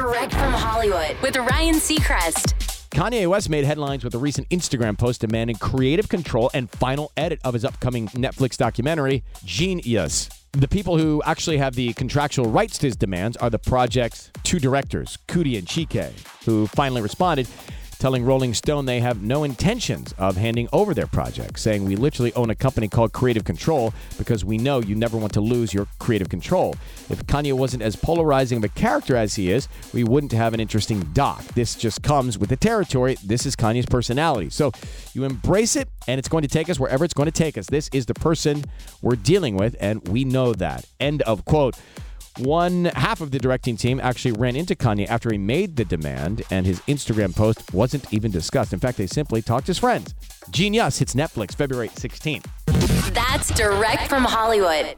Direct from Hollywood with Ryan Seacrest. Kanye West made headlines with a recent Instagram post demanding creative control and final edit of his upcoming Netflix documentary, Jeen-Yuhs. The people who actually have the contractual rights to his demands are the project's two directors, Coodie and Chike, who finally responded telling Rolling Stone they have no intentions of handing over their project, saying we literally own a company called Creative Control because we know you never want to lose your creative control. If Kanye wasn't as polarizing of a character as he is, we wouldn't have an interesting doc. This just comes with the territory. This is Kanye's personality. So you embrace it, and it's going to take us wherever it's going to take us. This is the person we're dealing with, and we know that. End of quote. One half of the directing team actually ran into Kanye after he made the demand, and his Instagram post wasn't even discussed. In fact, they simply talked as friends. Jeen-Yuhs hits Netflix February 16th. That's direct from Hollywood.